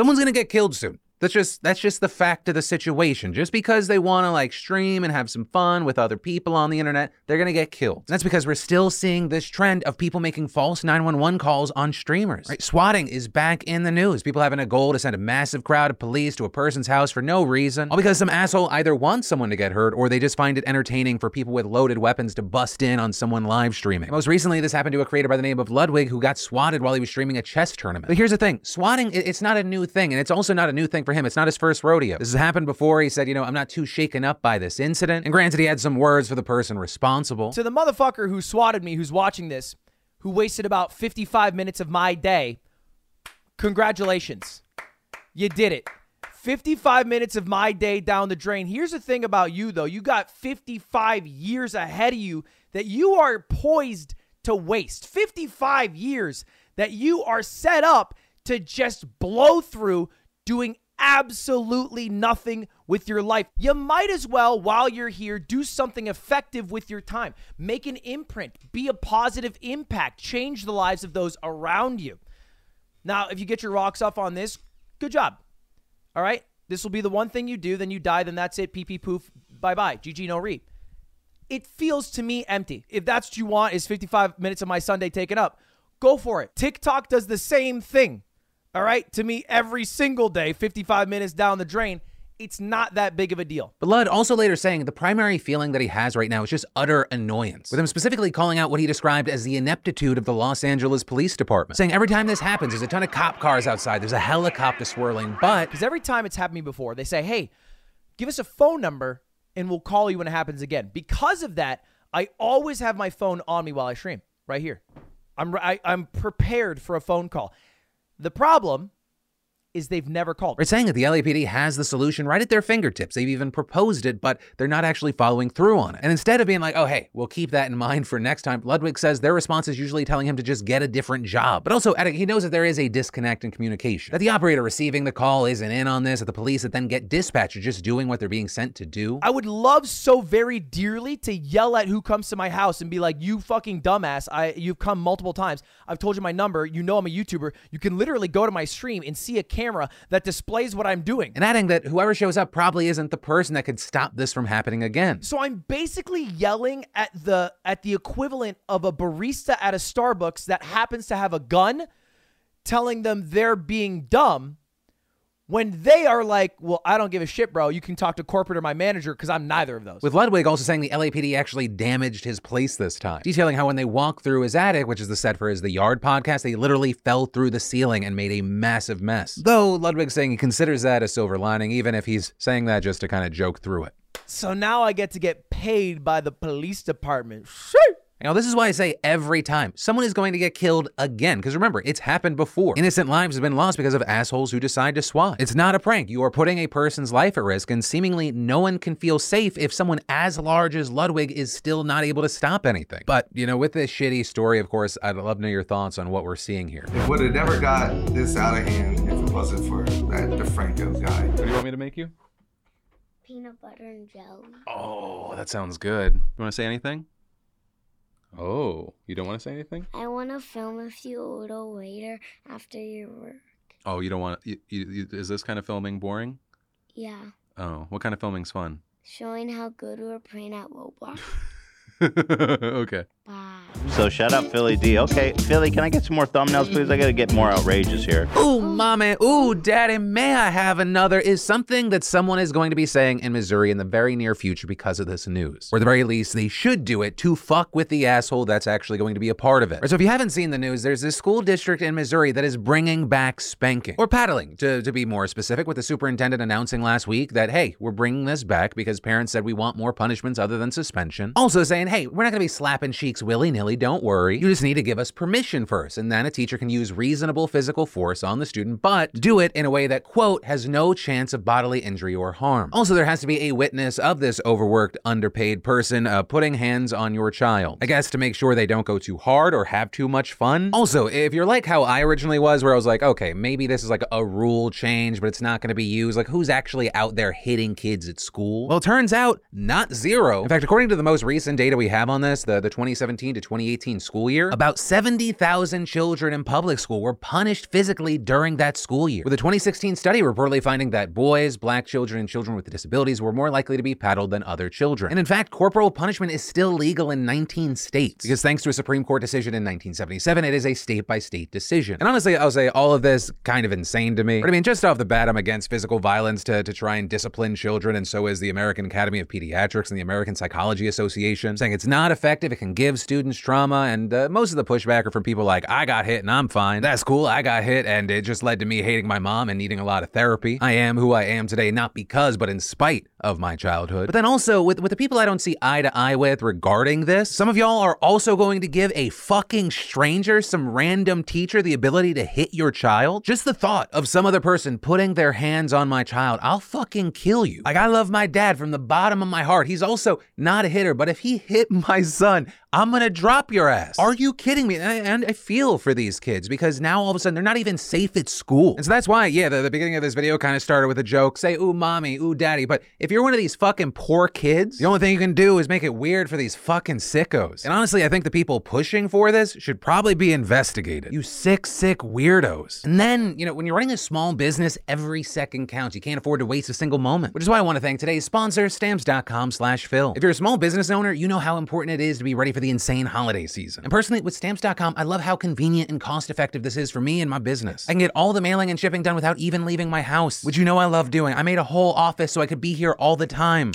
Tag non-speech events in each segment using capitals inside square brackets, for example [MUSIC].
Someone's gonna get killed soon. That's just that's just the fact of the situation. Just because they want to like stream and have some fun with other people on the internet, they're going to get killed. And that's because we're still seeing this trend of people making false 911 calls on streamers. Right? Swatting is back in the news. People having a goal to send a massive crowd of police to a person's house for no reason, all because some asshole either wants someone to get hurt or they just find it entertaining for people with loaded weapons to bust in on someone live streaming. Most recently, this happened to a creator by the name of Ludwig who got swatted while he was streaming a chess tournament. But here's the thing: swatting, it's not a new thing, and it's also not a new thing for him. It's not his first rodeo. This has happened before. He said, you know, I'm not too shaken up by this incident. And granted, he had some words for the person responsible. To the motherfucker who swatted me, who's watching this, who wasted about 55 minutes of my day, congratulations. You did it. 55 minutes of my day down the drain. Here's the thing about you, though. You got 55 years ahead of you that you are poised to waste. 55 years that you are set up to just blow through doing absolutely nothing with your life. You might as well, while you're here, do something effective with your time. Make an imprint, be a positive impact, change the lives of those around you. Now, if you get your rocks off on this, good job. All right? This will be the one thing you do, then you die, then that's it. Pee pee poof. Bye bye. GG no re. It feels to me empty. If that's what you want, is 55 minutes of my Sunday taken up, go for it. TikTok does the same thing. All right. To me, every single day, 55 minutes down the drain, it's not that big of a deal. But Lud also later saying the primary feeling that he has right now is just utter annoyance, with him specifically calling out what he described as the ineptitude of the Los Angeles Police Department, saying every time this happens, there's a ton of cop cars outside, there's a helicopter swirling, but. Because every time it's happened to me before, they say, hey, give us a phone number and we'll call you when it happens again. Because of that, I always have my phone on me while I stream, right here. I'm, I, am i am prepared for a phone call. The problem is they've never called. We're saying that the LAPD has the solution right at their fingertips. They've even proposed it, but they're not actually following through on it. And instead of being like, oh, hey, we'll keep that in mind for next time, Ludwig says their response is usually telling him to just get a different job. But also, he knows that there is a disconnect in communication, that the operator receiving the call isn't in on this, that the police that then get dispatched are just doing what they're being sent to do. I would love so very dearly to yell at who comes to my house and be like, you fucking dumbass. I You've come multiple times. I've told you my number. You know I'm a YouTuber. You can literally go to my stream and see a camera that displays what I'm doing. And adding that whoever shows up probably isn't the person that could stop this from happening again. So I'm basically yelling at the at the equivalent of a barista at a Starbucks that happens to have a gun telling them they're being dumb when they are like, well, I don't give a shit, bro. You can talk to corporate or my manager because I'm neither of those. With Ludwig also saying the LAPD actually damaged his place this time, detailing how when they walked through his attic, which is the set for his The Yard podcast, they literally fell through the ceiling and made a massive mess. Though Ludwig saying he considers that a silver lining, even if he's saying that just to kind of joke through it. So now I get to get paid by the police department. Shit. Now, this is why I say every time someone is going to get killed again. Because remember, it's happened before. Innocent lives have been lost because of assholes who decide to swat. It's not a prank. You are putting a person's life at risk, and seemingly no one can feel safe if someone as large as Ludwig is still not able to stop anything. But, you know, with this shitty story, of course, I'd love to know your thoughts on what we're seeing here. It would have never got this out of hand if it wasn't for that DeFranco guy. What do you want me to make you? Peanut butter and jelly. Oh, that sounds good. You want to say anything? Oh, you don't want to say anything? I want to film with you a little later after your work. Oh, you don't want to? You, you, is this kind of filming boring? Yeah. Oh, what kind of filming's fun? Showing how good we're playing at Roblox. [LAUGHS] okay. Bye. So shut up, Philly D. Okay, Philly, can I get some more thumbnails, please? I gotta get more outrageous here. Ooh, mommy. Ooh, daddy. May I have another? Is something that someone is going to be saying in Missouri in the very near future because of this news. Or at the very least, they should do it to fuck with the asshole that's actually going to be a part of it. so if you haven't seen the news, there's this school district in Missouri that is bringing back spanking or paddling, to, to be more specific, with the superintendent announcing last week that, hey, we're bringing this back because parents said we want more punishments other than suspension. Also saying, hey, we're not going to be slapping cheeks willy nilly. Don't worry. You just need to give us permission first. And then a teacher can use reasonable physical force on the student, but do it in a way that, quote, has no chance of bodily injury or harm. Also, there has to be a witness of this overworked, underpaid person uh, putting hands on your child. I guess to make sure they don't go too hard or have too much fun. Also, if you're like how I originally was, where I was like, okay, maybe this is like a rule change, but it's not going to be used, like who's actually out there hitting kids at school? Well, it turns out not zero. In fact, according to the most recent data we have on this, the, the 2017 to 2018 school year, about 70,000 children in public school were punished physically during that school year. With a 2016 study reportedly finding that boys, black children, and children with disabilities were more likely to be paddled than other children. And in fact, corporal punishment is still legal in 19 states because thanks to a Supreme Court decision in 1977, it is a state by state decision. And honestly, I'll say all of this kind of insane to me. But I mean, just off the bat, I'm against physical violence to, to try and discipline children, and so is the American Academy of Pediatrics and the American Psychology Association, saying it's not effective, it can give students trauma, and uh, most of the pushback are from people like, I got hit and I'm fine. That's cool, I got hit, and it just led to me hating my mom and needing a lot of therapy. I am who I am today, not because, but in spite of my childhood. But then also, with, with the people I don't see eye to eye with regarding this, some of y'all are also going to give a fucking stranger, some random teacher, the ability to hit your child. Just the thought of some other person putting their hands on my child, I'll fucking kill you. Like, I love my dad from the bottom of my heart. He's also not a hitter, but if he hit my son, I'm gonna drop your ass. Are you kidding me? And I, and I feel for these kids because now all of a sudden they're not even safe at school. And so that's why, yeah, the, the beginning of this video kind of started with a joke say, ooh, mommy, ooh, daddy. But if you're one of these fucking poor kids, the only thing you can do is make it weird for these fucking sickos. And honestly, I think the people pushing for this should probably be investigated. You sick, sick weirdos. And then, you know, when you're running a small business, every second counts. You can't afford to waste a single moment. Which is why I want to thank today's sponsor, stamps.com slash Phil. If you're a small business owner, you know how important it is to be ready for the insane holiday season. And personally, with stamps.com, I love how convenient and cost effective this is for me and my business. I can get all the mailing and shipping done without even leaving my house, which you know I love doing. I made a whole office so I could be here all the time.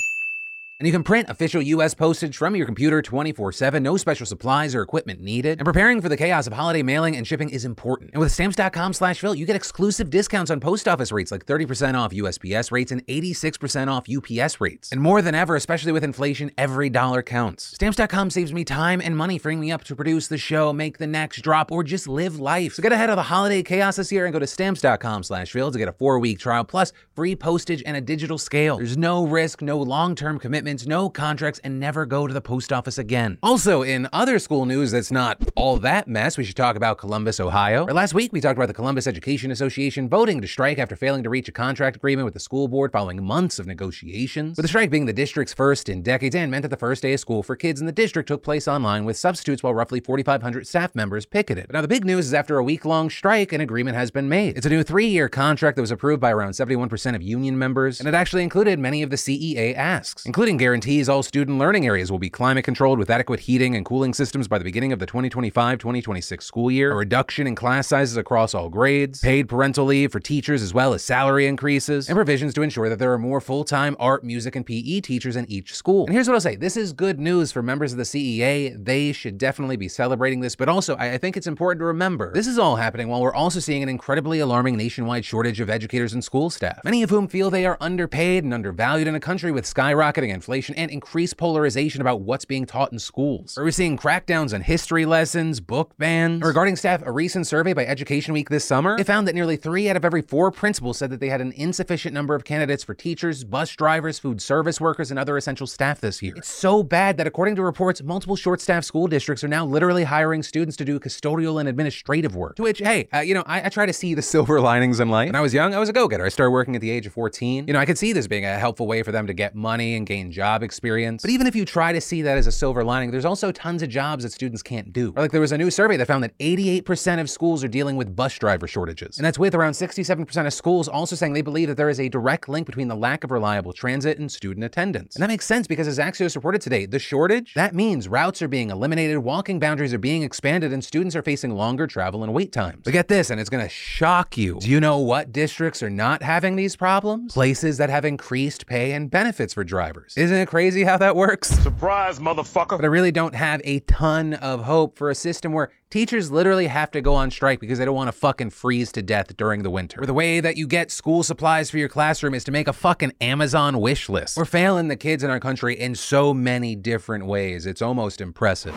And you can print official US postage from your computer 24 7, no special supplies or equipment needed. And preparing for the chaos of holiday mailing and shipping is important. And with stamps.com slash Phil, you get exclusive discounts on post office rates like 30% off USPS rates and 86% off UPS rates. And more than ever, especially with inflation, every dollar counts. Stamps.com saves me time and money, freeing me up to produce the show, make the next drop, or just live life. So get ahead of the holiday chaos this year and go to stamps.com slash Phil to get a four week trial plus free postage and a digital scale. There's no risk, no long term commitment commitments, no contracts, and never go to the post office again. Also, in other school news that's not all that mess, we should talk about Columbus, Ohio. Or last week, we talked about the Columbus Education Association voting to strike after failing to reach a contract agreement with the school board following months of negotiations. With the strike being the district's first in decades and meant that the first day of school for kids in the district took place online with substitutes while roughly 4,500 staff members picketed. But now the big news is after a week-long strike, an agreement has been made. It's a new three-year contract that was approved by around 71% of union members, and it actually included many of the CEA asks, including guarantees all student learning areas will be climate controlled with adequate heating and cooling systems by the beginning of the 2025-2026 school year, a reduction in class sizes across all grades, paid parental leave for teachers as well as salary increases, and provisions to ensure that there are more full-time art, music, and PE teachers in each school. And here's what I'll say. This is good news for members of the CEA. They should definitely be celebrating this, but also I, think it's important to remember this is all happening while we're also seeing an incredibly alarming nationwide shortage of educators and school staff, many of whom feel they are underpaid and undervalued in a country with skyrocketing inflation and increased polarization about what's being taught in schools. Are we seeing crackdowns on history lessons, book bans? Regarding staff, a recent survey by Education Week this summer, it found that nearly three out of every four principals said that they had an insufficient number of candidates for teachers, bus drivers, food service workers, and other essential staff this year. It's so bad that according to reports, multiple short-staffed school districts are now literally hiring students to do custodial and administrative work. To which, hey, uh, you know, I, I try to see the silver linings in life. When I was young, I was a go-getter. I started working at the age of 14. You know, I could see this being a helpful way for them to get money and gain job experience. But even if you try to see that as a silver lining, there's also tons of jobs that students can't do. Or like there was a new survey that found that 88% of schools are dealing with bus driver shortages. And that's with around 67% of schools also saying they believe that there is a direct link between the lack of reliable transit and student attendance. And that makes sense because as Axios reported today, the shortage, that means routes are being eliminated, walking boundaries are being expanded, and students are facing longer travel and wait times. But get this, and it's gonna shock you. Do you know what districts are not having these problems? Places that have increased pay and benefits for drivers. Isn't it crazy how that works? Surprise, motherfucker. But I really don't have a ton of hope for a system where teachers literally have to go on strike because they don't want to fucking freeze to death during the winter. Or the way that you get school supplies for your classroom is to make a fucking Amazon wish list. We're failing the kids in our country in so many different ways. It's almost impressive.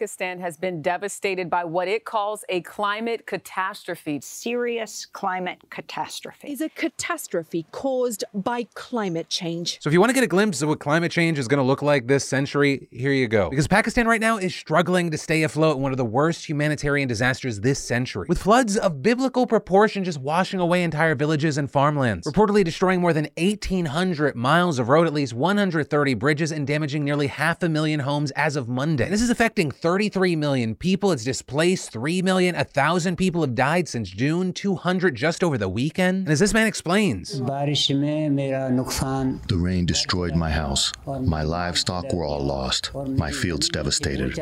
Pakistan has been devastated by what it calls a climate catastrophe. Serious climate catastrophe. Is a catastrophe caused by climate change. So if you want to get a glimpse of what climate change is going to look like this century, here you go. Because Pakistan right now is struggling to stay afloat in one of the worst humanitarian disasters this century, with floods of biblical proportion just washing away entire villages and farmlands, reportedly destroying more than 1,800 miles of road, at least 130 bridges, and damaging nearly half a million homes as of Monday. This is affecting 33 million people. It's displaced 3 million. A thousand people have died since June, 200 just over the weekend. And as this man explains, the rain destroyed my house. My livestock were all lost. My fields devastated.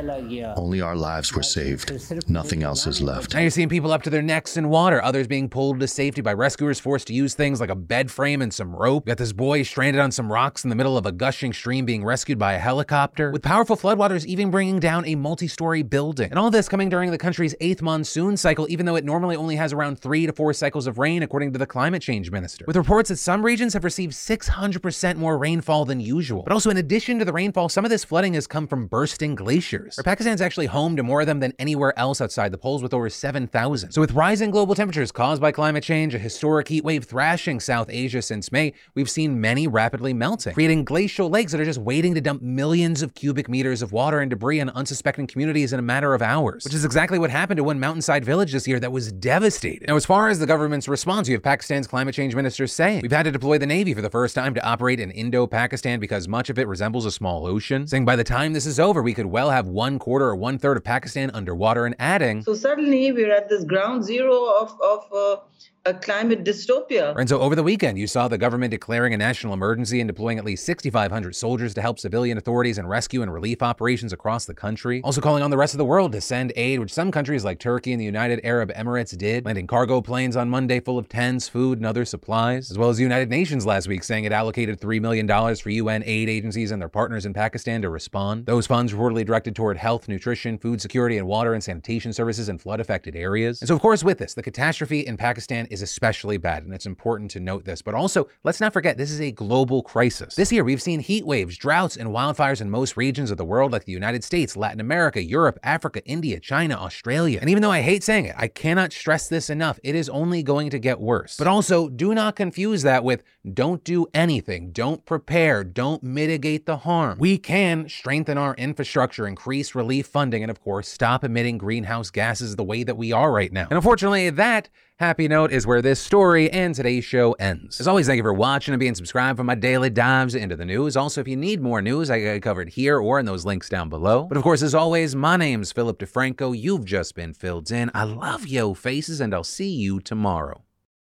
Only our lives were saved. Nothing else is left. Now you're seeing people up to their necks in water, others being pulled to safety by rescuers forced to use things like a bed frame and some rope. You got this boy stranded on some rocks in the middle of a gushing stream being rescued by a helicopter, with powerful floodwaters even bringing down a multi-story building. And all this coming during the country's eighth monsoon cycle, even though it normally only has around three to four cycles of rain, according to the climate change minister. With reports that some regions have received 600% more rainfall than usual. But also in addition to the rainfall, some of this flooding has come from bursting glaciers. Pakistan's actually home to more of them than anywhere else outside the poles with over 7,000. So with rising global temperatures caused by climate change, a historic heat wave thrashing South Asia since May, we've seen many rapidly melting, creating glacial lakes that are just waiting to dump millions of cubic meters of water and debris on unsuspecting communities in a matter of hours, which is exactly what happened to one mountainside village this year that was devastated. Now, as far as the government's response, you have Pakistan's climate change minister saying, we've had to deploy the Navy for the first time to operate in Indo-Pakistan because much of it resembles a small ocean, saying by the time this is over, we could well have one quarter or one third of Pakistan underwater and adding. So suddenly we're at this ground zero of, of uh, a climate dystopia. And so over the weekend, you saw the government declaring a national emergency and deploying at least 6,500 soldiers to help civilian authorities in rescue and relief operations across the country. Also calling on the rest of the world to send aid, which some countries like Turkey and the United Arab Emirates did, landing cargo planes on Monday full of tents, food, and other supplies, as well as the United Nations last week saying it allocated $3 million for UN aid agencies and their partners in Pakistan to respond. Those funds reportedly directed toward health, nutrition, food security, and water and sanitation services in flood affected areas. And so, of course, with this, the catastrophe in Pakistan is especially bad, and it's important to note this. But also, let's not forget this is a global crisis. This year, we've seen heat waves, droughts, and wildfires in most regions of the world, like the United States, Latin America, Europe, Africa, India, China, Australia. And even though I hate saying it, I cannot stress this enough. It is only going to get worse. But also, do not confuse that with don't do anything, don't prepare, don't mitigate the harm. We can strengthen our infrastructure, increase relief funding, and of course, stop emitting greenhouse gases the way that we are right now. And unfortunately, that happy note is where this story and today's show ends. As always, thank you for watching and being subscribed for my daily dives into the news. Also, if you need more news, I got covered here or in those links down below. But of course, as always, my name's Philip DeFranco. You've just been filled in. I love yo faces, and I'll see you tomorrow.